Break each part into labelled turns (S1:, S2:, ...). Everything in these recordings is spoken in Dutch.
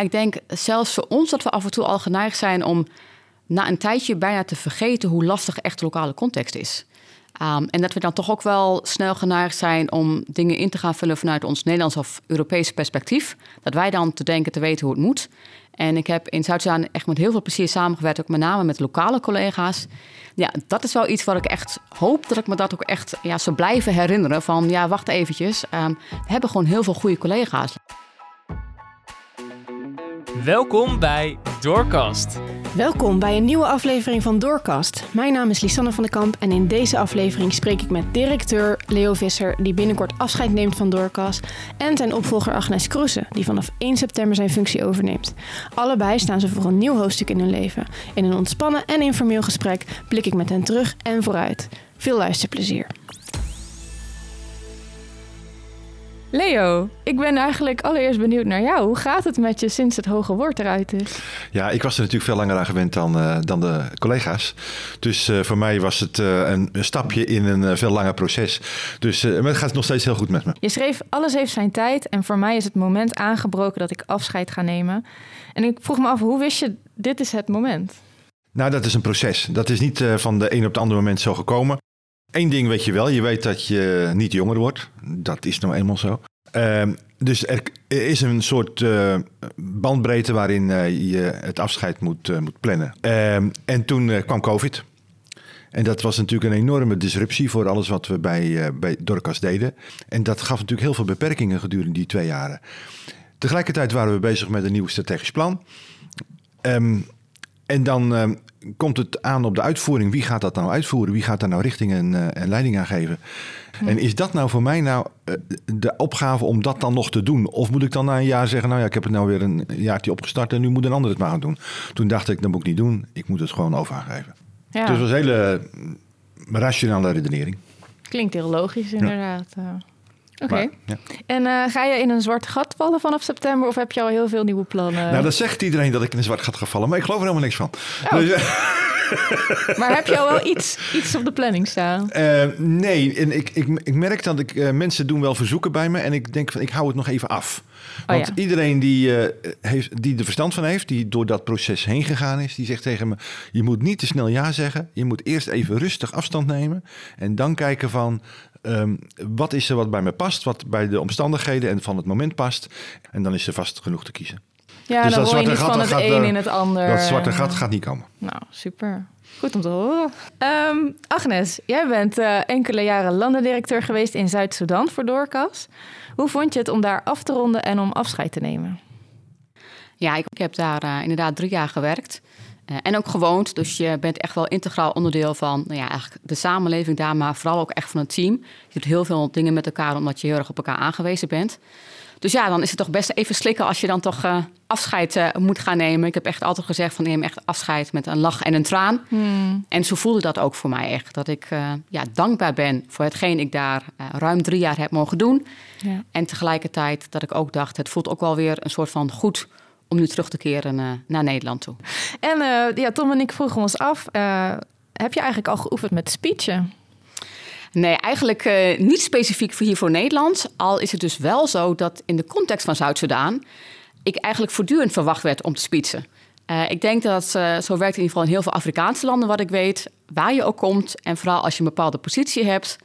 S1: ik denk zelfs voor ons dat we af en toe al geneigd zijn om na een tijdje bijna te vergeten hoe lastig echt de lokale context is. Um, en dat we dan toch ook wel snel geneigd zijn om dingen in te gaan vullen vanuit ons Nederlands of Europees perspectief. Dat wij dan te denken te weten hoe het moet. En ik heb in Zuid-Soedan echt met heel veel plezier samengewerkt, ook met name met lokale collega's. Ja, dat is wel iets wat ik echt hoop dat ik me dat ook echt ja, zou blijven herinneren. Van ja, wacht eventjes, um, we hebben gewoon heel veel goede collega's.
S2: Welkom bij Doorkast.
S3: Welkom bij een nieuwe aflevering van Doorkast. Mijn naam is Lisanne van den Kamp en in deze aflevering spreek ik met directeur Leo Visser, die binnenkort afscheid neemt van Doorkast, en zijn opvolger Agnes Kroese, die vanaf 1 september zijn functie overneemt. Allebei staan ze voor een nieuw hoofdstuk in hun leven. In een ontspannen en informeel gesprek blik ik met hen terug en vooruit. Veel luisterplezier. Leo, ik ben eigenlijk allereerst benieuwd naar jou. Hoe gaat het met je sinds het hoge woord eruit is?
S4: Ja, ik was er natuurlijk veel langer aan gewend dan, uh, dan de collega's. Dus uh, voor mij was het uh, een, een, stapje in een veel langer proces. Dus maar het gaat nog steeds heel goed met me.
S3: Je schreef Alles heeft zijn tijd en voor mij is het moment aangebroken dat ik afscheid ga nemen. En ik vroeg me af, hoe wist je, dit is het moment?
S4: Nou, dat is een proces. Dat is niet van de een op het andere moment zo gekomen. Eén ding weet je wel, je weet dat je niet jonger wordt. Dat is nou eenmaal zo. Uh, dus er is een soort uh, bandbreedte waarin uh, je het afscheid moet, uh, moet plannen. Ehm, en toen kwam COVID. En dat was natuurlijk een enorme disruptie voor alles wat we bij, bij Dorcas deden. En dat gaf natuurlijk heel veel beperkingen gedurende die twee jaren. Tegelijkertijd waren we bezig met een nieuw strategisch plan. Um, en dan uh, komt het aan op de uitvoering. Wie gaat dat nou uitvoeren? Wie gaat daar nou richting en, uh, en leiding aan geven? En is dat nou voor mij nou uh, de opgave om dat dan nog te doen? Of moet ik dan na een jaar zeggen, nou ja, ik heb het nou weer een jaartje opgestart en nu moet een ander het maar gaan doen. Toen dacht ik, dat moet ik niet doen. Ik moet het gewoon over gaan geven. Ja. Dus het was een hele rationele redenering.
S3: Klinkt heel logisch inderdaad. Ja. Oké. Okay. Ja. En uh, ga je in een zwart gat vallen vanaf september of heb je al heel veel nieuwe plannen?
S4: Nou, dat zegt iedereen dat ik in een zwart gat ga vallen, maar ik geloof er helemaal niks van.
S3: Oh. Dus, maar heb je al wel iets, iets op de planning staan?
S4: Uh, nee, en ik, ik, ik merk dat ik, uh, mensen doen wel verzoeken bij me en ik denk van ik hou het nog even af. Want oh ja. iedereen die, uh, heeft, die er verstand van heeft, die door dat proces heen gegaan is, die zegt tegen me: Je moet niet te snel ja zeggen. Je moet eerst even rustig afstand nemen. En dan kijken van Um, wat is er wat bij me past, wat bij de omstandigheden en van het moment past. En dan is er vast genoeg te kiezen.
S3: Ja, dus dan dat zwarte gat van het gaat, een in het ander.
S4: Dat zwarte gat gaat niet komen.
S3: Nou, super. Goed om te horen. Um, Agnes, jij bent uh, enkele jaren landendirecteur geweest in Zuid-Soedan voor Doorkas. Hoe vond je het om daar af te ronden en om afscheid te nemen?
S1: Ja, ik heb daar uh, inderdaad drie jaar gewerkt. Uh, en ook gewoond. Dus je bent echt wel integraal onderdeel van nou ja, eigenlijk de samenleving daar, maar vooral ook echt van het team. Je doet heel veel dingen met elkaar omdat je heel erg op elkaar aangewezen bent. Dus ja, dan is het toch best even slikken als je dan toch uh, afscheid uh, moet gaan nemen. Ik heb echt altijd gezegd van neem echt afscheid met een lach en een traan. Hmm. En zo voelde dat ook voor mij echt. Dat ik uh, ja, dankbaar ben voor hetgeen ik daar ruim drie jaar heb mogen doen. Ja. En tegelijkertijd dat ik ook dacht, het voelt ook wel weer een soort van goed om nu terug te keren uh, naar Nederland toe.
S3: En uh, ja, Tom en ik vroegen ons af, uh, heb je eigenlijk al geoefend met speechen?
S1: Nee, eigenlijk niet specifiek voor hier voor Nederland. Al is het dus wel zo dat in de context van Zuid-Soedan... ik eigenlijk voortdurend verwacht werd om te speechen. ik denk dat zo werkt in ieder geval in heel veel Afrikaanse landen, wat ik weet. Waar je ook komt en vooral als je een bepaalde positie hebt...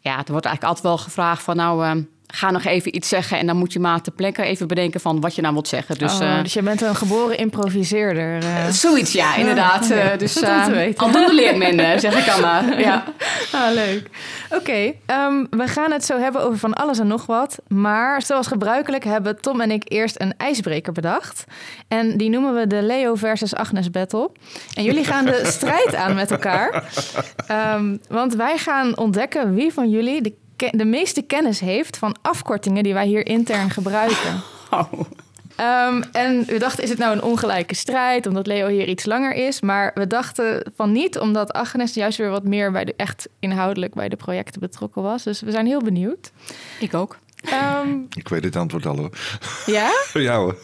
S1: ja, er wordt eigenlijk altijd wel gevraagd van... nou ga nog even iets zeggen en dan moet je maar te plekken even bedenken van wat je nou wilt zeggen.
S3: Dus, oh, uh, dus je bent een geboren improviseerder. Uh.
S1: zoiets, ja, inderdaad. Uh, dus aldoende leert men, zeg ik allemaal. ja.
S3: Ah, leuk. Oké, okay, um, we gaan het zo hebben over van alles en nog wat. Maar zoals gebruikelijk hebben Tom en ik eerst een ijsbreker bedacht. En die noemen we de Leo versus Agnes battle. En jullie gaan de strijd aan met elkaar. Um, want wij gaan ontdekken wie van jullie de de meeste kennis heeft van afkortingen die wij hier intern gebruiken. Oh. Um, en we dachten, is het nou een ongelijke strijd, omdat Leo hier iets langer is? Maar we dachten van niet, omdat Agnes juist weer wat meer bij de, echt inhoudelijk bij de projecten betrokken was. Dus we zijn heel benieuwd.
S1: Ik ook.
S4: Um, ik weet het antwoord al hoor.
S3: Ja?
S4: ja hoor.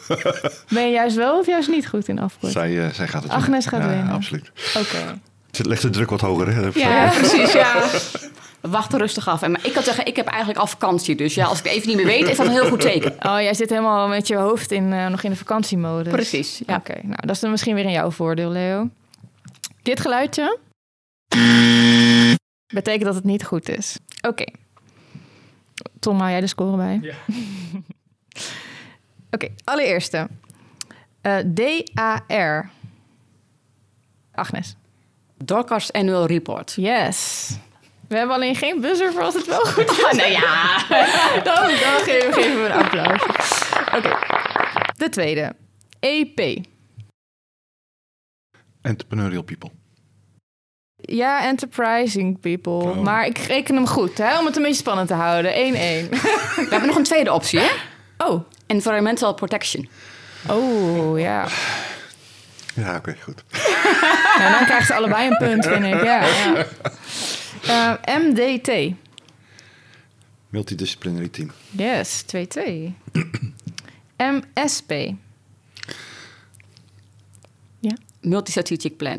S3: ben je juist wel of juist niet goed in afkorting?
S4: Zij, uh, zij gaat het
S3: Agnes gaat
S4: ja,
S3: winnen?
S4: absoluut.
S3: Oké. Okay.
S4: Het legt de druk wat hoger, hè?
S3: Ja, precies, ja.
S1: Wacht rustig af. En maar ik kan zeggen, ik heb eigenlijk al vakantie. Dus ja, als ik het even niet meer weet, is dat een heel goed teken.
S3: Oh, jij zit helemaal met je hoofd in, eh, nog in de vakantiemodus.
S1: Precies, ja.
S3: Oké, nou dat is dan misschien weer in jouw voordeel, Leo. Dit geluidje betekent dat het niet goed is. Oké. Tom, hou jij de score bij?
S2: Ja.
S3: Oké, allereerste. Eh, D-A-R. Agnes.
S1: Dorcas Annual Report.
S3: Yes. We hebben alleen geen buzzer voor als het wel goed is.
S1: Ah, nou ja.
S3: Dan, dan geven, geven we een applaus. Oké. De tweede. EP.
S4: Entrepreneurial people.
S3: Ja, enterprising people.
S4: Oh.
S3: Maar ik reken hem goed, hè, om het een beetje spannend te houden. 1-1.
S1: We hebben nog een tweede optie, hè?
S3: Oh.
S1: Environmental Protection.
S3: Oh, ja.
S4: Ja, oké, goed.
S3: Nou, dan krijgen ze allebei een punt, vind ik. Ja, ja. Eh, MDT.
S4: Multidisciplinary team.
S3: Yes, 2-2. MSP.
S1: Multi-strategic plan.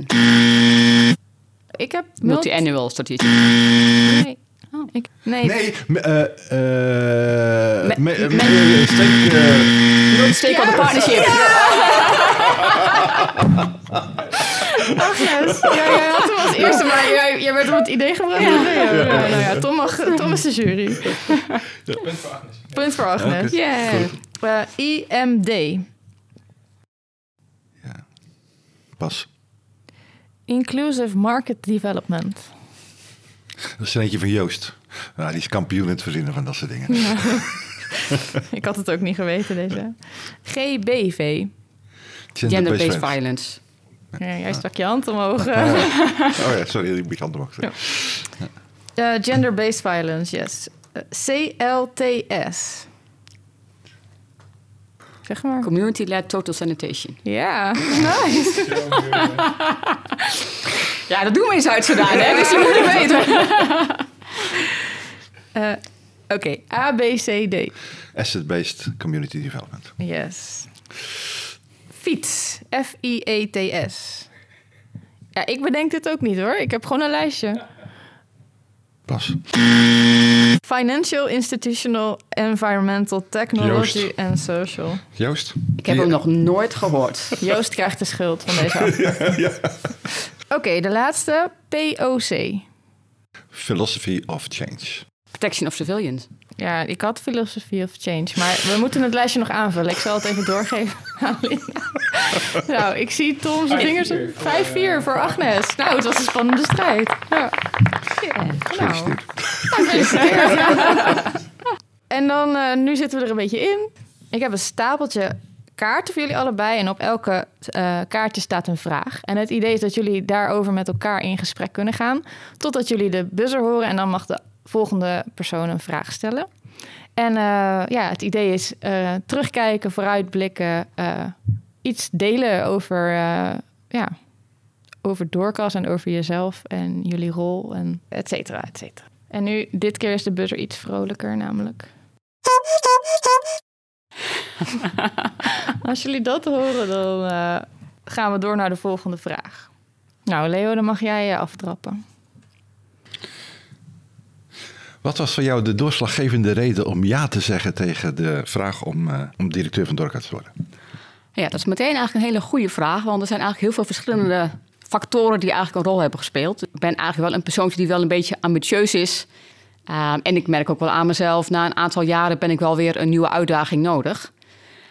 S3: Ik heb... multi-
S1: Multi-annual strategic
S3: Nee. Oh, ik, nee.
S4: Nee, me- eh, eh,
S3: Agnes. Ja, jij had hem als eerste, maar jij, jij werd op het idee gebracht. Ja, nou ja, Tom, mag, Tom is de jury.
S2: Punt voor Agnes.
S3: Punt voor Agnes.
S1: Yeah.
S3: Eh, IMD.
S4: Pas.
S3: Inclusive Market Development.
S4: Dat is er eentje van Joost. Nou, die is kampioen in het verzinnen van dat soort dingen.
S3: Ik had het ook niet geweten, deze. GBV.
S1: Gender-based
S4: violence.
S1: violence.
S3: Ja, jij stak je hand omhoog.
S4: Oh, oh ja, sorry, ik moet omhoog.
S3: Ja. Eh, Gender-based violence, yes. Eh, CLTS. Zeg maar.
S1: Community-led total sanitation.
S3: Ja, nice.
S1: Ja, dat doen we in Zuid-Soedan, hè? Dus je moet het weten.
S3: Eh, Oké, ABCD.
S4: Asset-based community development.
S3: Yes. Fiets. F-I-E-T-S. Ja, ik bedenk dit ook niet hoor. Ik heb gewoon een lijstje.
S4: Pas.
S3: Financial, institutional, environmental, technology
S4: Joost.
S3: en social.
S4: Joost?
S1: Ik heb hem nog nooit gehoord.
S3: Joost krijgt de schuld van deze aflevering. Oké, de laatste. POC.
S4: Philosophy of change.
S1: Protection of civilians.
S3: Ja, ik had Philosophy of Change, maar we moeten het lijstje nog aanvullen. Ik zal het even doorgeven aan Linda. nou, ik zie Tom zijn vingers op 5-4 voor Agnes. Nou, het was een spannende strijd. Ja. Ja, nou,
S4: Gefeliciteerd.
S3: gefeliciteerd. Ja. En dan, eh, nu zitten we er een beetje in. Ik heb een stapeltje kaarten voor jullie allebei. En op elke eh, kaartje staat een vraag. En het idee is dat jullie daarover met elkaar in gesprek kunnen gaan. Totdat jullie de buzzer horen. En dan mag de volgende persoon een vraag stellen. En eh, ja, het idee is eh, terugkijken, vooruitblikken. eh, iets delen over, ja, over doorkas en over jezelf en jullie rol en et cetera, et cetera. En nu, dit keer is de buzzer iets vrolijker namelijk. Als jullie dat horen, dan gaan we door naar de volgende vraag. Nou, Leo, dan mag jij je aftrappen.
S4: Wat was voor jou de doorslaggevende reden om ja te zeggen tegen de vraag om, eh, om directeur van Dorcas te worden?
S1: Ja, dat is meteen eigenlijk een hele goede vraag. Want er zijn eigenlijk heel veel verschillende factoren die eigenlijk een rol hebben gespeeld. Ik ben eigenlijk wel een persoontje die wel een beetje ambitieus is. Ehm, en ik merk ook wel aan mezelf, na een aantal jaren ben ik wel weer een nieuwe uitdaging nodig.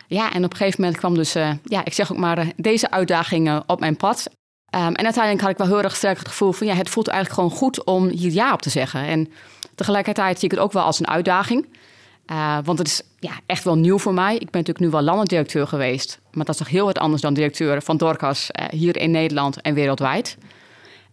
S1: Ja, en op een gegeven moment kwam dus, eh, ja, ik zeg ook maar, eh, deze uitdaging eh, op mijn pad. Ehm, en uiteindelijk had ik wel heel erg sterk het gevoel van, ja, het voelt eigenlijk gewoon goed om hier ja op te zeggen. En tegelijkertijd zie ik het ook wel als een uitdaging. Uh, want het is ja, echt wel nieuw voor mij. Ik ben natuurlijk nu wel landdirecteur geweest. Maar dat is toch heel wat anders dan directeur van Dorcas uh, hier in Nederland en wereldwijd.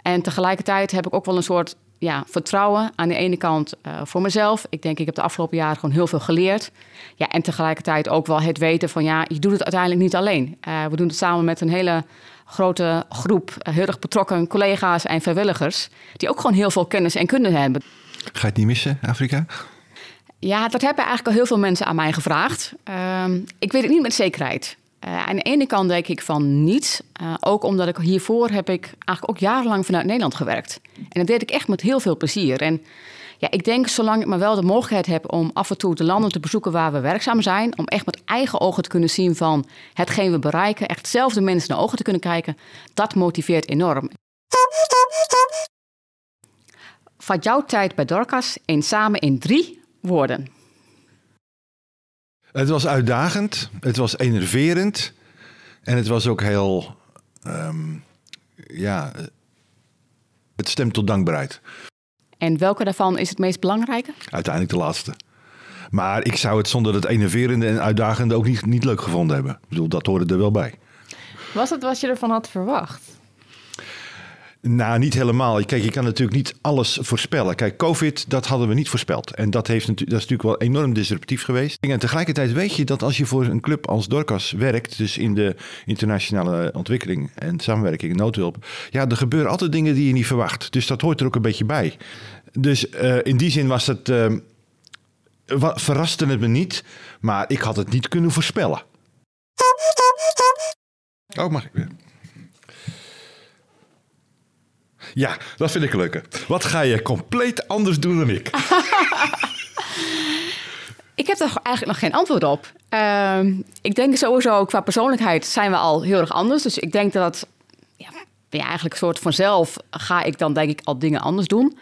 S1: En tegelijkertijd heb ik ook wel een soort ja, vertrouwen aan de ene kant uh, voor mezelf. Ik denk, ik heb de afgelopen jaren gewoon heel veel geleerd. Ja, en tegelijkertijd ook wel het weten van, ja, je doet het uiteindelijk niet alleen. We doen het samen met een hele grote groep, heel erg betrokken collega's en vrijwilligers... die ook gewoon heel veel kennis en kunde hebben.
S4: Ga je het niet missen, Afrika?
S1: Ja, dat hebben eigenlijk al heel veel mensen aan mij gevraagd. Uh, ik weet het niet met zekerheid. Uh, aan de ene kant denk ik van niet. Uh, ook omdat ik hiervoor heb ik eigenlijk ook jarenlang vanuit Nederland gewerkt. En dat deed ik echt met heel veel plezier. En Ja, ik denk zolang ik maar wel de mogelijkheid heb om af en toe de landen te bezoeken waar we werkzaam zijn, om echt met eigen ogen te kunnen zien van hetgeen we bereiken, echt zelf de mensen naar ogen te kunnen kijken, dat motiveert enorm. Vat jouw tijd bij Dorcas eens samen in drie woorden.
S4: Het was uitdagend, het was enerverend en het was ook heel, ehm, ja, het stemt tot dankbaarheid.
S1: En welke daarvan is het meest belangrijke?
S4: Uiteindelijk de laatste. Maar ik zou het zonder het enerverende en uitdagende ook niet, niet leuk gevonden hebben. Ik bedoel, dat hoorde er wel bij.
S3: Was het wat je ervan had verwacht?
S4: Nou, niet helemaal. Kijk, je kan natuurlijk niet alles voorspellen. Kijk, COVID, dat hadden we niet voorspeld. En dat, heeft, dat is natuurlijk wel enorm disruptief geweest. En tegelijkertijd weet je dat als je voor een club als Dorcas werkt... dus in de internationale ontwikkeling en samenwerking en noodhulp... ja, er gebeuren altijd dingen die je niet verwacht. Dus dat hoort er ook een beetje bij. Dus eh, in die zin was het... eh, verraste het me niet, maar ik had het niet kunnen voorspellen. Oh, mag ik weer? Ja, dat vind ik een leuke. Wat ga je compleet anders doen dan ik?
S1: Ik heb er eigenlijk nog geen antwoord op. Ehm, ik denk sowieso qua persoonlijkheid zijn we al heel erg anders. Dus ik denk dat ja, eigenlijk een soort vanzelf ga ik dan denk ik al dingen anders doen.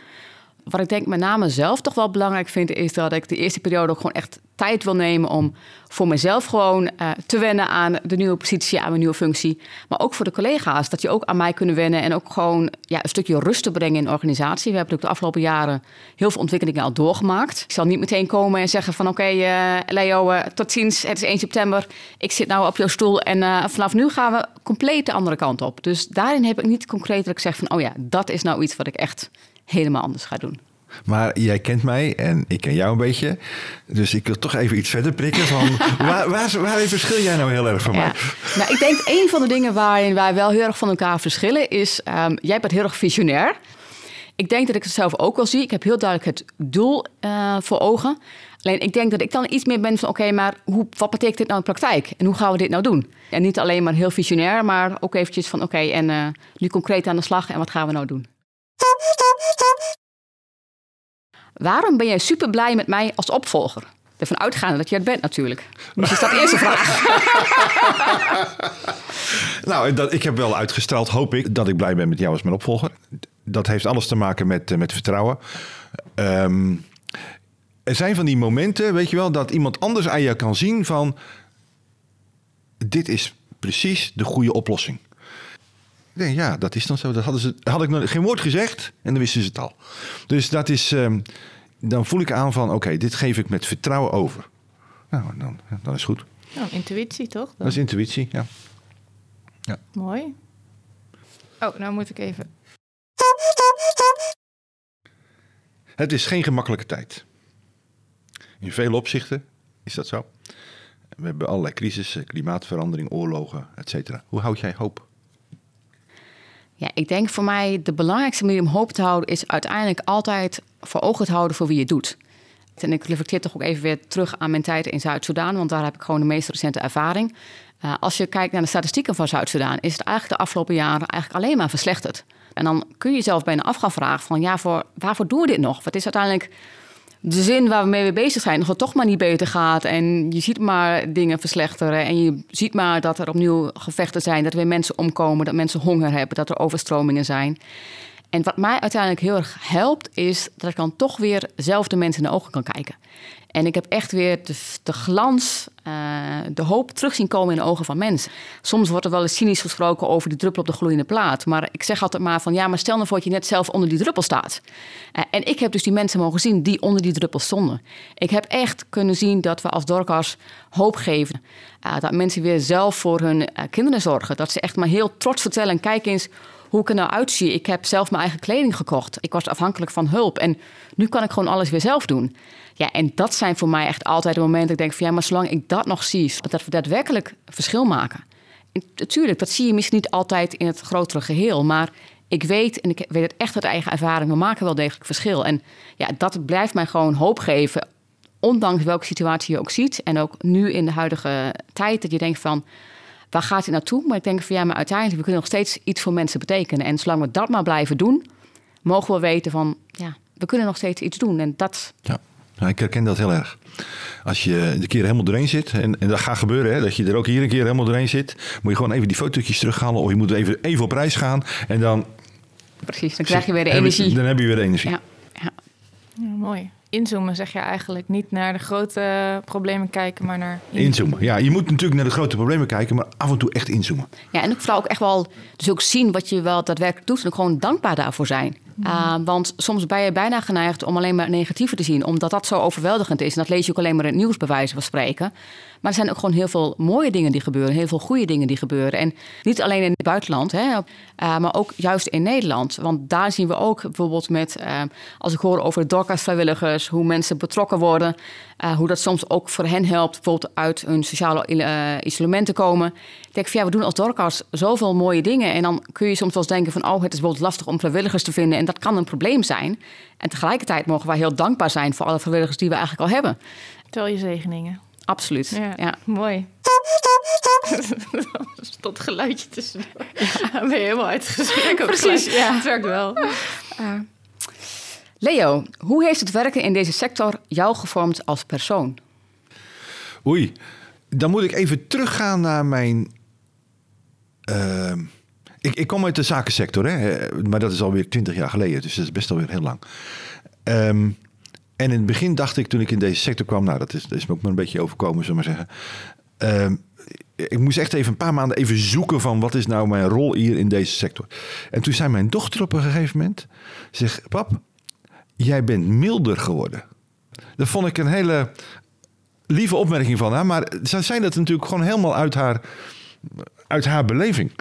S1: Wat ik denk met name zelf toch wel belangrijk vind, is dat ik de eerste periode ook gewoon echt tijd wil nemen om voor mezelf gewoon eh, te wennen aan de nieuwe positie, aan mijn nieuwe functie. Maar ook voor de collega's, dat je ook aan mij kunnen wennen en ook gewoon ja, een stukje rust te brengen in de organisatie. We hebben ook de afgelopen jaren heel veel ontwikkelingen al doorgemaakt. Ik zal niet meteen komen en zeggen van oké eh, Leo, eh, tot ziens, het is 1 september. Ik zit nou op jouw stoel en vanaf nu gaan we compleet de andere kant op. Dus daarin heb ik niet concreet dat ik zeg van oh ja, dat is nou iets wat ik echt helemaal anders ga doen.
S4: Maar jij kent mij en ik ken jou een beetje. Dus ik wil toch even iets verder prikken van... waar, waar, waarin verschil jij nou heel erg van mij?
S1: Ja. Nou, ik denk een van de dingen waarin wij wel heel erg van elkaar verschillen is... ehm, jij bent heel erg visionair. Ik denk dat ik het zelf ook wel zie. Ik heb heel duidelijk het doel eh, voor ogen. Alleen ik denk dat ik dan iets meer ben van... oké, maar hoe, wat betekent dit nou in de praktijk? En hoe gaan we dit nou doen? En niet alleen maar heel visionair, maar ook eventjes van... oké, en eh, nu concreet aan de slag en wat gaan we nou doen? Waarom ben jij super blij met mij als opvolger? Ervan uitgaande dat je het bent natuurlijk. Dus is dat de eerste vraag.
S4: Nou, dat, ik heb wel uitgestraald, hoop ik, dat ik blij ben met jou als mijn opvolger. Dat heeft alles te maken met, eh, met vertrouwen. Ehm, er zijn van die momenten, weet je wel, dat iemand anders aan je kan zien van... dit is precies de goede oplossing. Denk, ja, dat is dan zo. Dat hadden ze, had ik nog geen woord gezegd en dan wisten ze het al. Dus dat is, ehm, dan voel ik aan van, oké, dit geef ik met vertrouwen over. Nou, dan, dan is goed.
S3: Nou, intuïtie toch?
S4: Dat is intuïtie, ja.
S3: Mooi. Oh, nou moet ik even.
S4: Het is geen gemakkelijke tijd. In vele opzichten is dat zo. We hebben allerlei crisis, klimaatverandering, oorlogen, et cetera. Hoe houd jij hoop?
S1: Ja, ik denk voor mij de belangrijkste manier om hoop te houden is uiteindelijk altijd voor ogen te houden voor wie je doet. En ik reflecteer toch ook even weer terug aan mijn tijd in Zuid-Soedan, want daar heb ik gewoon de meest recente ervaring. Uh, als je kijkt naar de statistieken van Zuid-Soedan, is het eigenlijk de afgelopen jaren eigenlijk alleen maar verslechterd. En dan kun je jezelf bijna af gaan vragen van ja, voor, waarvoor doen we dit nog? Wat is uiteindelijk de zin waar we mee bezig zijn, dat het toch maar niet beter gaat. En je ziet maar dingen verslechteren. En je ziet maar dat er opnieuw gevechten zijn, dat er weer mensen omkomen, dat mensen honger hebben, dat er overstromingen zijn. En wat mij uiteindelijk heel erg helpt, is dat ik dan toch weer zelf de mensen in de ogen kan kijken. En ik heb echt weer de, de glans, uh, de hoop terug zien komen in de ogen van mensen. Soms wordt er wel eens cynisch gesproken over die druppel op de gloeiende plaat. Maar ik zeg altijd maar van ja, maar stel nou voor dat je net zelf onder die druppel staat. Uh, en ik heb dus die mensen mogen zien die onder die druppel stonden. Ik heb echt kunnen zien dat we als Dorcas hoop geven. Uh, dat mensen weer zelf voor hun kinderen zorgen. Dat ze echt maar heel trots vertellen, kijk eens hoe ik er nou uitzie. Ik heb zelf mijn eigen kleding gekocht. Ik was afhankelijk van hulp. En nu kan ik gewoon alles weer zelf doen. Ja, en dat zijn voor mij echt altijd de momenten dat ik denk van ja, maar zolang ik dat nog zie, dat we daadwerkelijk verschil maken. En natuurlijk, dat zie je misschien niet altijd in het grotere geheel, maar ik weet, en ik weet het echt uit eigen ervaring, we maken wel degelijk verschil. En ja, dat blijft mij gewoon hoop geven, ondanks welke situatie je ook ziet. En ook nu in de huidige tijd, dat je denkt van, waar gaat het naartoe? Maar ik denk van ja, maar uiteindelijk, we kunnen nog steeds iets voor mensen betekenen. En zolang we dat maar blijven doen, mogen we weten van, ja, we kunnen nog steeds iets doen. En dat,
S4: Ja, nou, ik herken dat heel erg. Als je de keer helemaal doorheen zit, en, en dat gaat gebeuren, hè, dat je er ook hier een keer helemaal doorheen zit, moet je gewoon even die fotootjes terughalen of je moet even, even op reis gaan en dan,
S1: precies, dan krijg je weer de
S4: heb je-
S1: energie.
S4: dan heb je weer energie.
S1: Ja, ja.
S3: Ja, mooi. Inzoomen zeg je eigenlijk. Niet naar de grote problemen kijken, maar naar...
S4: Inzoomen. Ja, je moet natuurlijk naar de grote problemen kijken, maar af en toe echt inzoomen.
S1: Ja, en ook vooral ook echt wel dus ook zien wat je wel daadwerkelijk doet en ook gewoon dankbaar daarvoor zijn. Uh, want soms ben je bijna geneigd om alleen maar negatieve te zien, omdat dat zo overweldigend is. En dat lees je ook alleen maar in het nieuws, bij wijze van spreken. Maar er zijn ook gewoon heel veel mooie dingen die gebeuren, heel veel goede dingen die gebeuren. En niet alleen in het buitenland, hè, uh, maar ook juist in Nederland. Want daar zien we ook bijvoorbeeld met, uh, als ik hoor over Dorcas-vrijwilligers, hoe mensen betrokken worden, uh, hoe dat soms ook voor hen helpt, bijvoorbeeld uit hun sociale isolement te komen. Ik denk van ja, we doen als Dorcas zoveel mooie dingen. En dan kun je soms wel eens denken van, oh, het is bijvoorbeeld lastig om vrijwilligers te vinden. En dat kan een probleem zijn. En tegelijkertijd mogen wij heel dankbaar zijn voor alle vrijwilligers die we eigenlijk al hebben.
S3: Tel je zegeningen.
S1: Absoluut.
S3: Ja,
S1: ja.
S3: mooi. Tot geluidje tussendoor. Ja. Ben je helemaal uitgeschreven.
S1: Precies, ja.
S3: Het werkt wel.
S1: Uh, Leo, hoe heeft het werken in deze sector jou gevormd als persoon?
S4: Oei, dan moet ik even teruggaan naar mijn. Uh, ik, ik, kom uit de zakensector, hè? maar dat is alweer twintig jaar geleden, dus dat is best alweer heel lang. Um, en in het begin dacht ik, toen ik in deze sector kwam, nou, dat is, dat is me ook maar een beetje overkomen, zullen we maar zeggen. Um, ik moest echt even een paar maanden even zoeken van wat is nou mijn rol hier in deze sector. En toen zei mijn dochter op een gegeven moment, zeg, pap, jij bent milder geworden. Dat vond ik een hele lieve opmerking van haar, maar zij zei dat natuurlijk gewoon helemaal uit haar, uit haar beleving.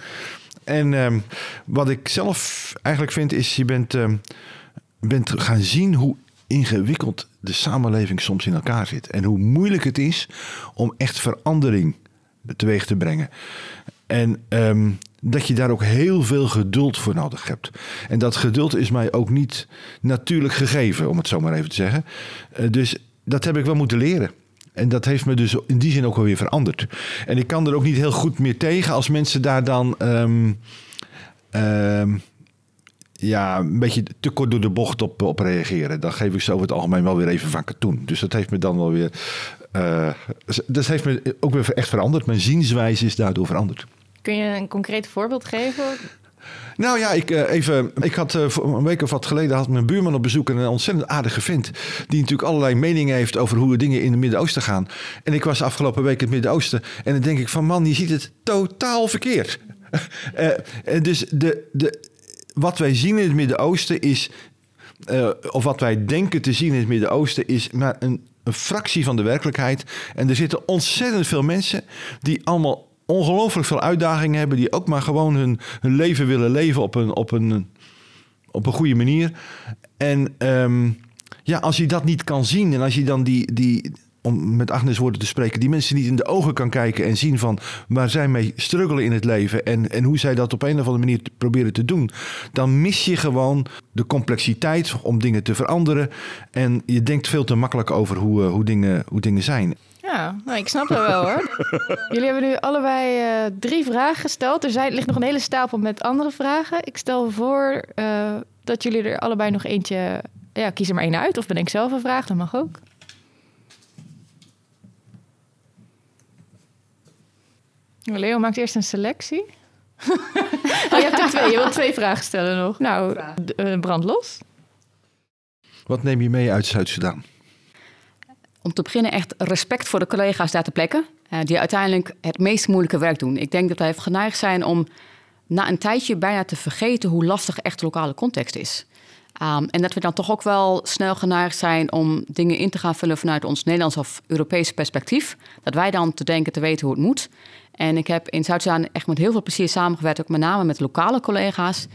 S4: En um, wat ik zelf eigenlijk vind is, je bent, um, bent gaan zien hoe ingewikkeld de samenleving soms in elkaar zit. En hoe moeilijk het is om echt verandering teweeg te brengen. En um, dat je daar ook heel veel geduld voor nodig hebt. En dat geduld is mij ook niet natuurlijk gegeven, om het zo maar even te zeggen. Uh, dus dat heb ik wel moeten leren. En dat heeft me dus in die zin ook wel weer veranderd. En ik kan er ook niet heel goed meer tegen als mensen daar dan. Um, um, ja, een beetje te kort door de bocht op, op reageren. Dan geef ik ze over het algemeen wel weer even van katoen. Dus dat heeft me dan wel weer. Uh, dat heeft me ook weer echt veranderd. Mijn zienswijze is daardoor veranderd.
S3: Kun je een concreet voorbeeld geven?
S4: Nou ja, ik, uh, even, ik had uh, een week of wat geleden had mijn buurman op bezoek. En een ontzettend aardige vent. Die natuurlijk allerlei meningen heeft over hoe dingen in het Midden-Oosten gaan. En ik was afgelopen week in het Midden-Oosten. En dan denk ik van man, je ziet het totaal verkeerd. uh, dus de, de, wat wij zien in het Midden-Oosten is. Uh, of wat wij denken te zien in het Midden-Oosten is maar een, een fractie van de werkelijkheid. En er zitten ontzettend veel mensen die allemaal ongelooflijk veel uitdagingen hebben. Die ook maar gewoon hun, hun leven willen leven op een, op een, op een goede manier. En um, ja, als je dat niet kan zien en als je dan die. die om met Agnes woorden te spreken, die mensen niet in de ogen kan kijken en zien van waar zij mee struggelen in het leven en, en hoe zij dat op een of andere manier te proberen te doen, dan mis je gewoon de complexiteit om dingen te veranderen. En je denkt veel te makkelijk over hoe, uh, hoe, dingen, hoe dingen zijn.
S3: Ja, nou, ik snap dat wel hoor. Jullie hebben nu allebei uh, drie vragen gesteld. Er zijn, ligt nog een hele stapel met andere vragen. Ik stel voor uh, dat jullie er allebei nog eentje... Ja, kies er maar één uit of bedenk zelf een vraag, dat mag ook. Leo maakt eerst een selectie. oh, je hebt er twee. Je wilt twee vragen stellen nog. Nou, uh, brand los.
S4: Wat neem je mee uit Zuid-Soedan?
S1: Om te beginnen echt respect voor de collega's daar te plekken... Uh, die uiteindelijk het meest moeilijke werk doen. Ik denk dat wij geneigd zijn om na een tijdje bijna te vergeten... hoe lastig echt de lokale context is. Um, en dat we dan toch ook wel snel geneigd zijn om dingen in te gaan vullen vanuit ons Nederlands of Europese perspectief. Dat wij dan te denken te weten hoe het moet. En ik heb in Zuid-Sudan echt met heel veel plezier samengewerkt, ook met name met lokale collega's.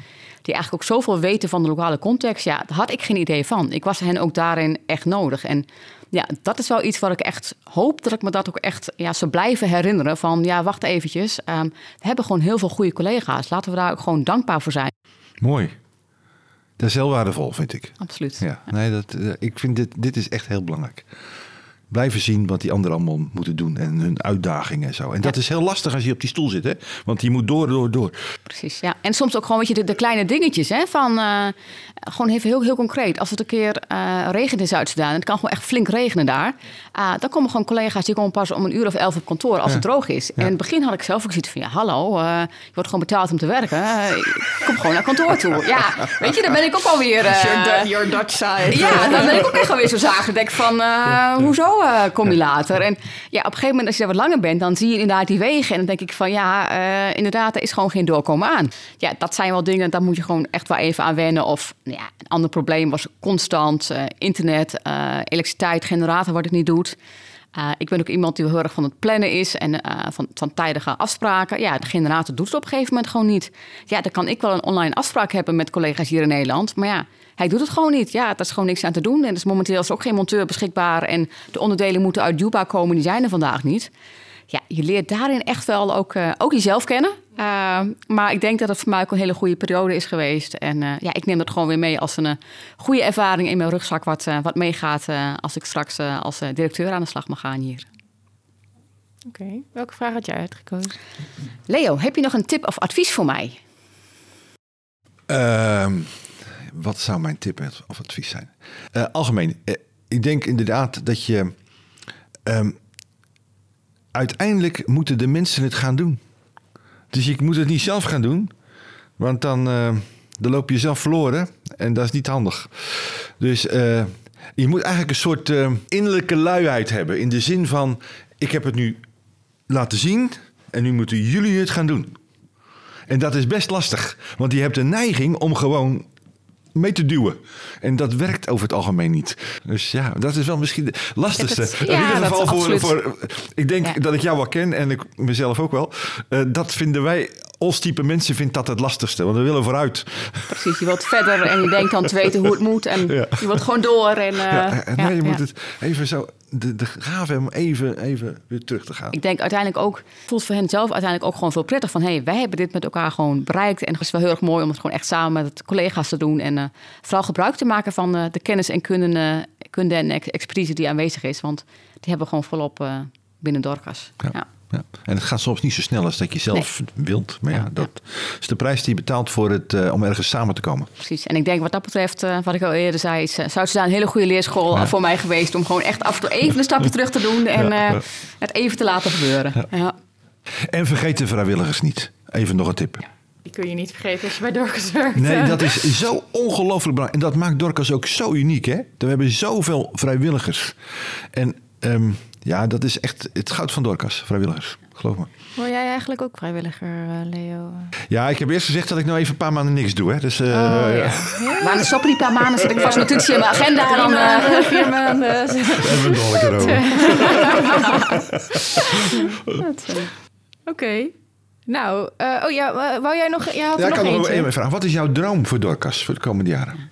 S1: Die eigenlijk ook zoveel weten van de lokale context. Ja, daar had ik geen idee van. Ik was hen ook daarin echt nodig. En ja, dat is wel iets wat ik echt hoop dat ik me dat ook echt ja, zou blijven herinneren. Van ja, wacht eventjes. Um, we hebben gewoon heel veel goede collega's. Laten we daar ook gewoon dankbaar voor zijn.
S4: Mooi. Dat is heel waardevol, vind ik.
S1: Absoluut.
S4: Ja, nee, dat, uh, ik vind dit, dit is echt heel belangrijk. Blijven zien wat die anderen allemaal moeten doen en hun uitdagingen en zo. En dat is heel lastig als je op die stoel zit, hè? Want je moet door, door, door.
S1: Precies, ja. En soms ook gewoon, weet je, de, de kleine dingetjes, hè. Van, eh, gewoon even heel, heel concreet. Als het een keer eh, regent in Zuid-Soedan, en het kan gewoon echt flink regenen daar. ah, dan komen gewoon collega's, die komen pas om een uur of elf op kantoor als het droog is. En in het begin had ik zelf ook zoiets van, ja, hallo, eh, je wordt gewoon betaald om te werken. Eh, kom gewoon naar kantoor toe. Ja, weet je, dan ben ik ook alweer... eh,
S3: Your, Du- your Dutch side.
S1: ja, dan ben ik ook echt alweer zo zagen. Denk van, eh, hoezo kom je later? En ja, op een gegeven moment, als je daar wat langer bent, dan zie je inderdaad die wegen. En dan denk ik van, ja, eh, inderdaad, er is gewoon geen doorkomen aan. Ja, dat zijn wel dingen, daar moet je gewoon echt wel even aan wennen. Of nou ja, een ander probleem was constant eh, internet, eh, elektriciteit, generator wat het niet doet. Ik ben ook iemand die heel erg van het plannen is en van, van tijdige afspraken. Ja, de generator doet het op een gegeven moment gewoon niet. Ja, dan kan ik wel een online afspraak hebben met collega's hier in Nederland. Maar ja, hij doet het gewoon niet. Ja, daar is gewoon niks aan te doen. En er is momenteel is er ook geen monteur beschikbaar. En de onderdelen moeten uit Juba komen, die zijn er vandaag niet. Ja, je leert daarin echt wel ook, eh, ook jezelf kennen. Uh, maar ik denk dat het voor mij ook een hele goede periode is geweest. En uh, ja, ik neem dat gewoon weer mee als een uh, goede ervaring in mijn rugzak... wat, wat meegaat als ik straks als directeur aan de slag mag gaan hier.
S3: Oké, okay. welke vraag had jij uitgekozen?
S1: Leo, heb je nog een tip of advies voor mij?
S4: Ehm, wat zou mijn tip of advies zijn? Uh, algemeen, uh, ik denk inderdaad dat je. Um, uiteindelijk moeten de mensen het gaan doen. Dus je moet het niet zelf gaan doen, want dan, uh, dan loop je zelf verloren en dat is niet handig. Dus je moet eigenlijk een soort innerlijke luiheid hebben in de zin van: ik heb het nu laten zien en nu moeten jullie het gaan doen. En dat is best lastig, want je hebt een neiging om gewoon mee te duwen. En dat werkt over het algemeen niet. Dus ja, dat is wel misschien de lastigste.
S1: Het,
S4: ja, in ieder geval voor, voor, Ik denk ja. dat ik jou wel ken en ik mezelf ook wel. Uh, dat vinden wij, ons type mensen, vindt dat het lastigste. Want we willen vooruit.
S1: Precies, je wilt verder en je denkt dan te weten hoe het moet. En ja. je wilt gewoon door. En, uh,
S4: ja, nee, je moet het even zo... De, de gave om even, even weer terug te gaan.
S1: Ik denk uiteindelijk ook, voelt voor hen zelf uiteindelijk ook gewoon veel prettig van, hé, hey, wij hebben dit met elkaar gewoon bereikt en het is wel heel erg mooi om het gewoon echt samen met collega's te doen en uh, vooral gebruik te maken van uh, de kennis en kunde, kunde en expertise die aanwezig is, want die hebben we gewoon volop binnen Dorcas.
S4: Ja. ja. Ja. En het gaat soms niet zo snel als dat je zelf nee. wilt. Maar ja, dat ja. is de prijs die je betaalt voor het, uh, om ergens samen te komen.
S1: Precies. En ik denk wat dat betreft, uh, wat ik al eerder zei, is, uh, zou het een hele goede leerschool ja. voor mij geweest. Om gewoon echt af en toe even een stapje terug te doen en het even te laten gebeuren.
S4: En vergeet de vrijwilligers niet. Even nog een tip.
S3: Die kun je niet vergeten als je bij Dorcas werkt.
S4: Nee, dat is zo ongelooflijk belangrijk. En dat maakt Dorcas ook zo uniek. Hè? We hebben zoveel vrijwilligers. En um, ja, dat is echt het goud van Dorcas, vrijwilligers. Geloof me.
S3: Word jij eigenlijk ook vrijwilliger, uh, Leo?
S4: Ja, ik heb eerst gezegd dat ik nou even een paar maanden niks doe. Hè. Dus, uh,
S1: oh, ja. ja. Maar dan stoppen die paar maanden, zet ik vast notitie in mijn agenda. Dan,
S3: uh, vier maanden.
S4: Het nog
S3: Oké. Okay. Nou, uh, oh ja, wou jij nog... Ja,
S4: ja ik kan nog één vraag. Wat is jouw droom voor Dorcas voor de komende jaren?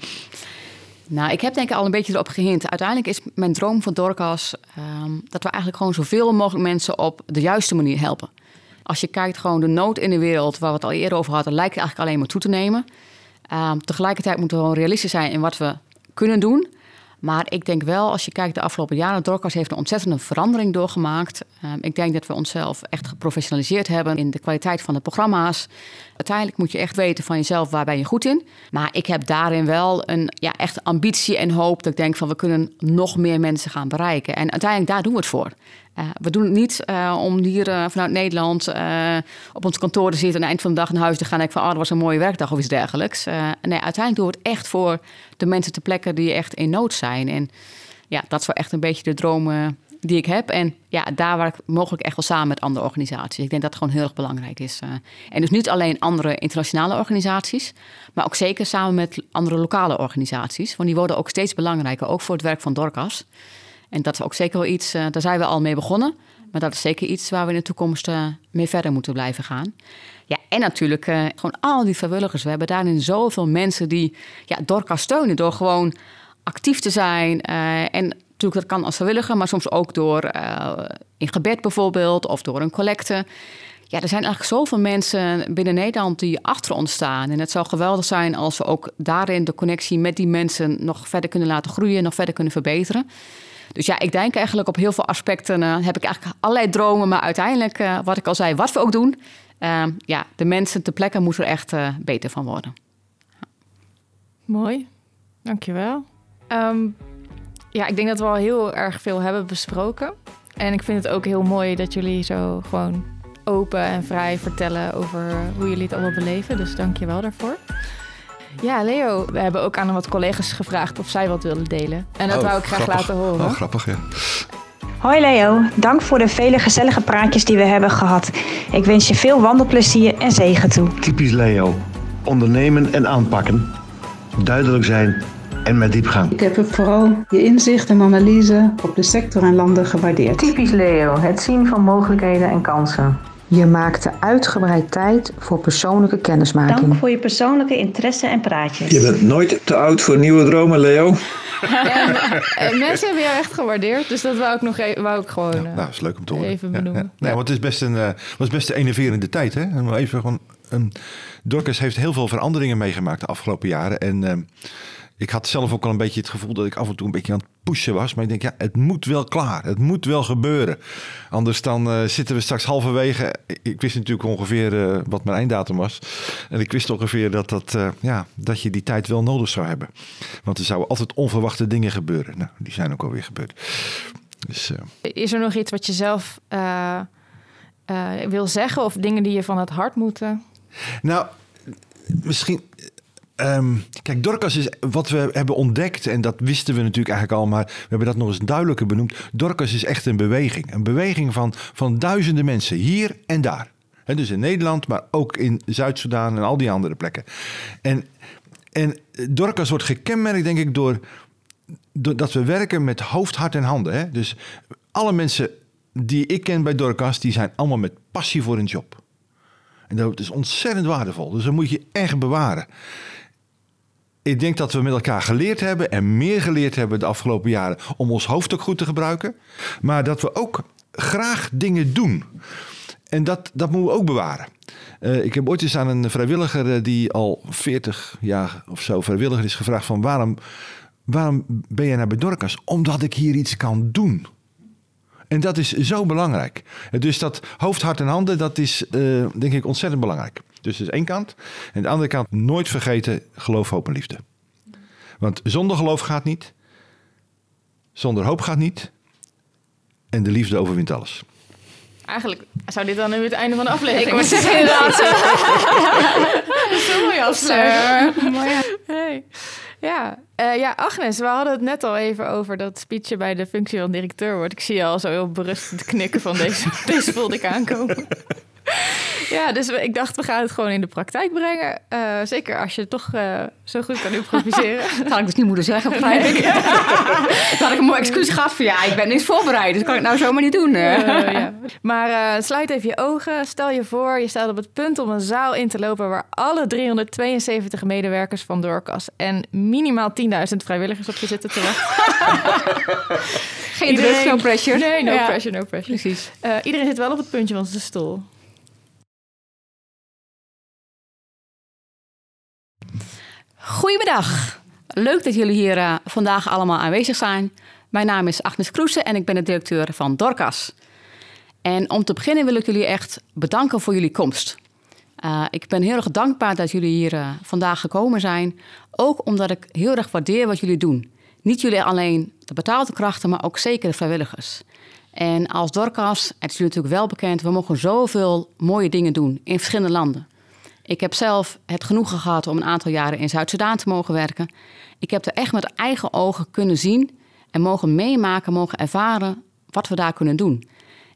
S1: Nou, ik heb denk ik al een beetje erop gehint. Uiteindelijk is mijn droom van Dorcas um, dat we eigenlijk gewoon zoveel mogelijk mensen op de juiste manier helpen. Als je kijkt gewoon de nood in de wereld, waar we het al eerder over hadden, lijkt eigenlijk alleen maar toe te nemen. Um, tegelijkertijd moeten we gewoon realistisch zijn in wat we kunnen doen. Maar ik denk wel, als je kijkt de afgelopen jaren, Dorcas heeft een ontzettende verandering doorgemaakt. Um, ik denk dat we onszelf echt geprofessionaliseerd hebben in de kwaliteit van de programma's. Uiteindelijk moet je echt weten van jezelf, waar ben je goed in. Maar ik heb daarin wel een ja, echt ambitie en hoop dat ik denk van we kunnen nog meer mensen gaan bereiken. En uiteindelijk daar doen we het voor. Uh, we doen het niet uh, om hier vanuit Nederland op ons kantoor te zitten en eind van de dag naar huis te gaan ik van, oh, dat was een mooie werkdag of iets dergelijks. nee, uiteindelijk doen we het echt voor de mensen te plekken die echt in nood zijn. En ja, dat is wel echt een beetje de droom die ik heb. En ja, daar waar ik mogelijk echt wel samen met andere organisaties. Ik denk dat het gewoon heel erg belangrijk is. en dus niet alleen andere internationale organisaties, maar ook zeker samen met andere lokale organisaties. Want die worden ook steeds belangrijker, ook voor het werk van Dorcas. En dat is ook zeker wel iets, uh, daar zijn we al mee begonnen. Maar dat is zeker iets waar we in de toekomst uh, mee verder moeten blijven gaan. Ja, en natuurlijk uh, gewoon al die vrijwilligers. We hebben daarin zoveel mensen die ja, Dorcas steunen door gewoon actief te zijn. en natuurlijk, dat kan als vrijwilliger, maar soms ook door in gebed bijvoorbeeld of door een collecte. Ja, er zijn eigenlijk zoveel mensen binnen Nederland die achter ons staan. En het zou geweldig zijn als we ook daarin de connectie met die mensen nog verder kunnen laten groeien, nog verder kunnen verbeteren. Dus ja, ik denk eigenlijk op heel veel aspecten eh, heb ik eigenlijk allerlei dromen. Maar uiteindelijk, eh, wat ik al zei, wat we ook doen, eh, ja, de mensen ter plekke moeten er echt beter van worden.
S3: Mooi, dankjewel. Ehm ja, ik denk dat we al heel erg veel hebben besproken. En ik vind het ook heel mooi dat jullie zo gewoon open en vrij vertellen over hoe jullie het allemaal beleven. Dus dank je wel daarvoor. Ja, Leo, we hebben ook aan wat collega's gevraagd of zij wat wilden delen. En dat
S4: Oh,
S3: wou ik graag
S4: grappig.
S3: laten horen.
S4: Oh, grappig, ja.
S5: Hoi Leo, dank voor de vele gezellige praatjes die we hebben gehad. Ik wens je veel wandelplezier en zegen toe.
S6: Typisch Leo. Ondernemen en aanpakken. Duidelijk zijn en met diepgang.
S7: Ik heb vooral je inzicht en analyse op de sector en landen gewaardeerd.
S8: Typisch Leo, het zien van mogelijkheden en kansen. Je maakte uitgebreid tijd voor persoonlijke kennismaking.
S5: Dank voor je persoonlijke interesse en praatjes.
S9: Je bent nooit te oud voor nieuwe dromen, Leo.
S3: En, mensen hebben jou echt gewaardeerd, dus dat wou ik nog even, wou ik gewoon.
S4: Ja,
S3: eh,
S4: nou, is leuk om te horen.
S3: even benoemen.
S4: ja. Nee,
S3: Ja.
S4: want het is best een, eh, was best een enerverende tijd. Hè? Even gewoon, Dorcas heeft heel veel veranderingen meegemaakt de afgelopen jaren. En ehm, ik had zelf ook al een beetje het gevoel dat ik af en toe een beetje aan het pushen was. Maar ik denk, ja, het moet wel klaar. Het moet wel gebeuren. Anders dan eh, zitten we straks halverwege. Ik- wist natuurlijk ongeveer eh, wat mijn einddatum was. En ik wist ongeveer dat, dat, eh, ja, dat je die tijd wel nodig zou hebben. Want er zouden altijd onverwachte dingen gebeuren. Nou, die zijn ook alweer gebeurd. Dus...
S3: Is er nog iets wat je zelf wil zeggen of dingen die je van het hart moeten?
S4: Nou, misschien. Ehm, kijk, Dorcas is wat we hebben ontdekt, en dat wisten we natuurlijk eigenlijk al, maar we hebben dat nog eens duidelijker benoemd. Dorcas is echt een beweging. Een beweging van, van duizenden mensen, hier en daar. Dus in Nederland, maar ook in Zuid-Soedan en al die andere plekken. En, en Dorcas wordt gekenmerkt, denk ik, door, dat we werken met hoofd, hart en handen. Dus alle mensen die ik ken bij Dorcas, die zijn allemaal met passie voor hun job. En dat is ontzettend waardevol. Dus dat moet je echt bewaren. Ik denk dat we met elkaar geleerd hebben en meer geleerd hebben de afgelopen jaren om ons hoofd ook goed te gebruiken. Maar dat we ook graag dingen doen. En dat, dat moeten we ook bewaren. Eh, ik heb ooit eens aan een vrijwilliger eh, die al 40 jaar of zo vrijwilliger is gevraagd van waarom, waarom ben je naar bij Dorcas? Omdat ik hier iets kan doen. En dat is zo belangrijk. Dus dat hoofd, hart en handen, dat is eh, denk ik ontzettend belangrijk. Dus dat is één kant. En de andere kant, nooit vergeten, geloof, hoop en liefde. Want zonder geloof gaat niet. Zonder hoop gaat niet. En de liefde overwint alles.
S3: Eigenlijk zou dit dan nu het einde van de aflevering
S1: Ik
S3: moeten
S1: zeggen.
S3: Zo mooi afsluiten. Hey. Ja. Eh, ja, Agnes, we hadden het net al even over dat speechje bij de functie van directeur wordt. Ik zie je al zo heel berustend knikken van deze, deze voelde ik aankomen. Ja, dus ik dacht, we gaan het gewoon in de praktijk brengen. Eh, zeker als je toch eh, zo goed kan improviseren.
S1: Dat had ik dus niet moeten zeggen, begrijp ik. Had ik een mooi excuus van ja, ik ben niks voorbereid. Dus kan ik nou zomaar niet doen. eh.
S3: Ja. Maar sluit even je ogen. Stel je voor, je staat op het punt om een zaal in te lopen... waar alle 372 medewerkers van Doorkas... en minimaal 10.000 vrijwilligers op je zitten te wachten.
S1: Geen druk, no pressure.
S3: Nee, no
S1: Ja.
S3: pressure, no pressure.
S1: Precies.
S3: Iedereen zit wel op het puntje van zijn stoel.
S1: Goedemiddag. Leuk dat jullie hier eh, vandaag allemaal aanwezig zijn. Mijn naam is Agnes Kroesen en ik ben de directeur van Dorcas. En om te beginnen wil ik jullie echt bedanken voor jullie komst. Eh, ik ben heel erg dankbaar dat jullie hier eh, vandaag gekomen zijn. Ook omdat ik heel erg waardeer wat jullie doen. Niet jullie alleen de betaalde krachten, maar ook zeker de vrijwilligers. En als Dorcas, het is jullie natuurlijk wel bekend, we mogen zoveel mooie dingen doen in verschillende landen. Ik heb zelf het genoegen gehad om een aantal jaren in Zuid-Soedan te mogen werken. Ik heb er echt met eigen ogen kunnen zien en mogen meemaken, mogen ervaren wat we daar kunnen doen.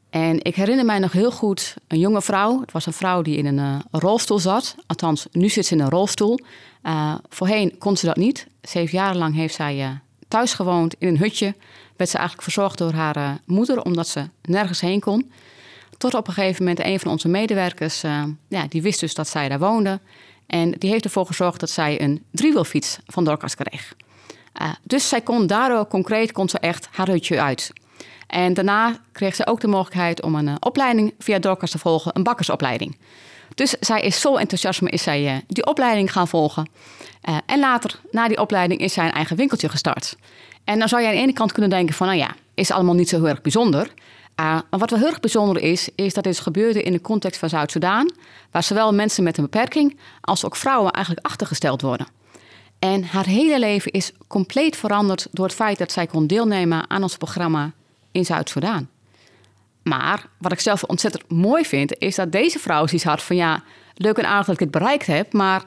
S1: En ik herinner mij nog heel goed een jonge vrouw. Het was een vrouw die in een eh, rolstoel zat. Althans, nu zit ze in een rolstoel. Eh, voorheen kon ze dat niet. Zeven jaar lang heeft zij eh, thuis gewoond in een hutje. Werd ze eigenlijk verzorgd door haar moeder, omdat ze nergens heen kon. Tot op een gegeven moment een van onze medewerkers, eh, ja, die wist dus dat zij daar woonde. En die heeft ervoor gezorgd dat zij een driewielfiets van Dorcas kreeg. Eh, dus zij kon daardoor concreet kon ze echt haar hutje uit. En daarna kreeg ze ook de mogelijkheid om een eh, opleiding via Dorcas te volgen, een bakkersopleiding. Dus zij is vol enthousiasme is zij, die opleiding gaan volgen. En later, na die opleiding, is zij een eigen winkeltje gestart. En dan zou je aan de ene kant kunnen denken van, nou ja, is allemaal niet zo heel erg bijzonder. Uh, maar wat wel heel erg bijzonder is, is dat dit gebeurde in de context van Zuid-Soedan, waar zowel mensen met een beperking als ook vrouwen eigenlijk achtergesteld worden. En haar hele leven is compleet veranderd door het feit dat zij kon deelnemen aan ons programma in Zuid-Soedan. Maar wat ik zelf ontzettend mooi vind, is dat deze vrouw zoiets had van ja, leuk en aardig dat ik het bereikt heb, maar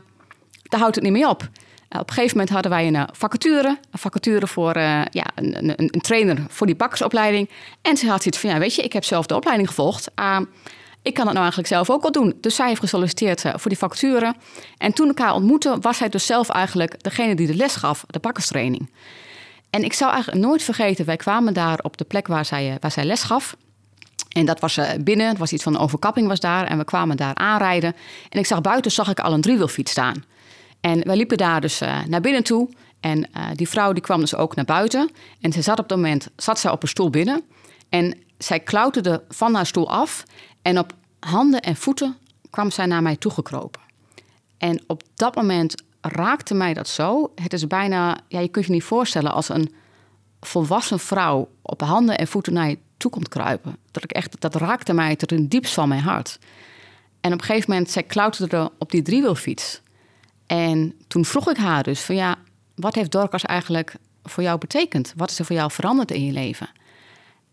S1: daar houdt het niet mee op. Eh, op een gegeven moment hadden wij een eh, vacature. Een vacature voor uh, ja, een, een, een, trainer voor die bakkersopleiding. En ze had zoiets van, ja, weet je, ik heb zelf de opleiding gevolgd. Uh, ik kan het nou eigenlijk zelf ook wel doen. Dus zij heeft gesolliciteerd voor die vacature. En toen elkaar ontmoetten, was zij dus zelf eigenlijk degene die de les gaf, de bakkerstraining. En ik zou eigenlijk nooit vergeten, wij kwamen daar op de plek waar zij, waar zij les gaf. En dat was binnen, het was iets van een overkapping was daar. En we kwamen daar aanrijden. En ik zag buiten, zag ik al een driewielfiets staan. En wij liepen daar dus uh, naar binnen toe. En uh, die vrouw die kwam dus ook naar buiten. En ze zat op dat moment zat zij op een stoel binnen. En zij klauterde van haar stoel af. En op handen en voeten kwam zij naar mij toegekropen. En op dat moment raakte mij dat zo. Het is bijna, ja, je kunt je niet voorstellen als een volwassen vrouw op handen en voeten naar je toe komt kruipen. Dat, ik echt, dat raakte mij tot in diepst van mijn hart. En op een gegeven moment, zij klauterde op die driewielfiets. En toen vroeg ik haar dus van ja, wat heeft Dorcas eigenlijk voor jou betekend? Wat is er voor jou veranderd in je leven?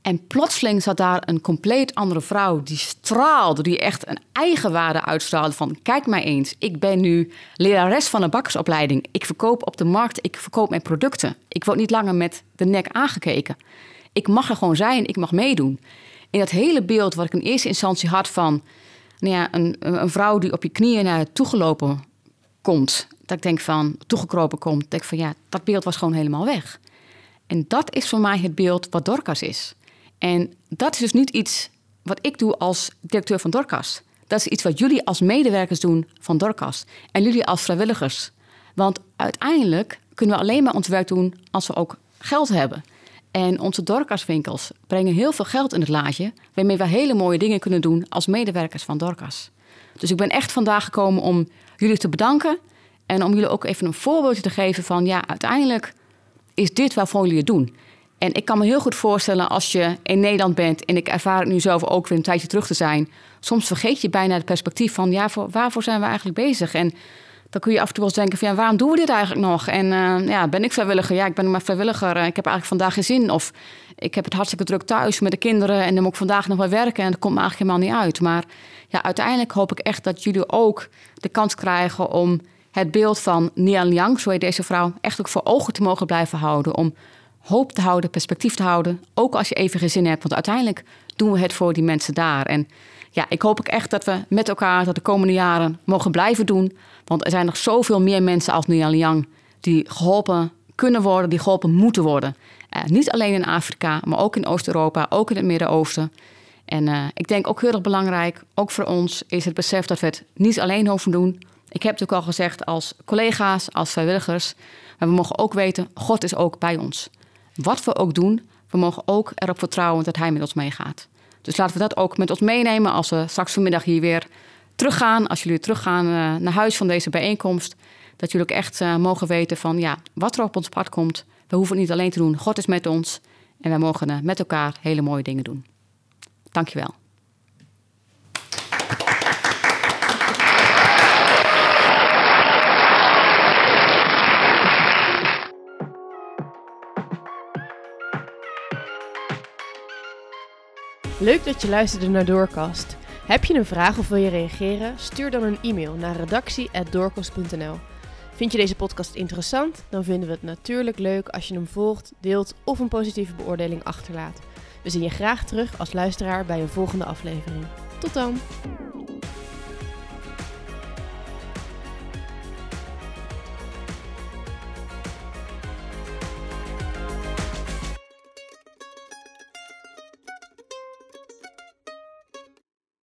S1: En plotseling zat daar een compleet andere vrouw die straalde, die echt een eigenwaarde uitstraalde van kijk mij eens, ik ben nu lerares van een bakkersopleiding. Ik verkoop op de markt, ik verkoop mijn producten. Ik word niet langer met de nek aangekeken. Ik mag er gewoon zijn, ik mag meedoen. In dat hele beeld wat ik in eerste instantie had van nou ja, een, een vrouw die op je knieën naar je toegelopen komt. Dat ik denk van, toegekropen komt. Dat ik van ja, dat beeld was gewoon helemaal weg. En dat is voor mij het beeld wat Dorcas is. En dat is dus niet iets wat ik doe als directeur van Dorcas. Dat is iets wat jullie als medewerkers doen van Dorcas. En jullie als vrijwilligers. Want uiteindelijk kunnen we alleen maar ons werk doen als we ook geld hebben. En onze Dorcas-winkels brengen heel veel geld in het laadje, waarmee we hele mooie dingen kunnen doen als medewerkers van Dorcas. Dus ik ben echt vandaag gekomen om jullie te bedanken en om jullie ook even een voorbeeldje te geven van ja, uiteindelijk is dit waarvoor jullie het doen. En ik kan me heel goed voorstellen als je in Nederland bent en ik ervaar het nu zelf ook weer een tijdje terug te zijn. Soms vergeet je bijna het perspectief van ja, voor, waarvoor zijn we eigenlijk bezig? En dan kun je af en toe wel eens denken van ja, waarom doen we dit eigenlijk nog? En uh, ja, ben ik vrijwilliger? Ja, ik ben maar vrijwilliger. Ik heb eigenlijk vandaag geen zin. Of ik heb het hartstikke druk thuis met de kinderen en dan moet ik vandaag nog wel werken en dat komt me eigenlijk helemaal niet uit. Maar ja, uiteindelijk hoop ik echt dat jullie ook de kans krijgen om het beeld van Nian Liang, zo heet deze vrouw, echt ook voor ogen te mogen blijven houden. Om hoop te houden, perspectief te houden. Ook als je even geen zin hebt, want uiteindelijk doen we het voor die mensen daar. En ja, ik hoop ook echt dat we met elkaar dat de komende jaren mogen blijven doen. Want er zijn nog zoveel meer mensen als Nian Liang die geholpen kunnen worden, die geholpen moeten worden. Uh, niet alleen in Afrika, maar ook in Oost-Europa, ook in het Midden-Oosten. En uh, ik denk ook heel erg belangrijk, ook voor ons, is het besef dat we het niet alleen hoeven doen. Ik heb het ook al gezegd als collega's, als vrijwilligers. Maar we mogen ook weten, God is ook bij ons. Wat we ook doen, we mogen ook erop vertrouwen dat Hij met ons meegaat. Dus laten we dat ook met ons meenemen als we straks vanmiddag hier weer teruggaan. Als jullie teruggaan uh, naar huis van deze bijeenkomst. Dat jullie ook echt uh, mogen weten van ja, wat er op ons pad komt. We hoeven het niet alleen te doen. God is met ons. En wij mogen met elkaar hele mooie dingen doen. Dankjewel.
S10: Leuk dat je luisterde naar Doorkast. Heb je een vraag of wil je reageren? Stuur dan een e-mail naar redactie.doorkast.nl. Vind je deze podcast interessant? Dan vinden we het natuurlijk leuk als je hem volgt, deelt of een positieve beoordeling achterlaat. We zien je graag terug als luisteraar bij een volgende aflevering. Tot dan!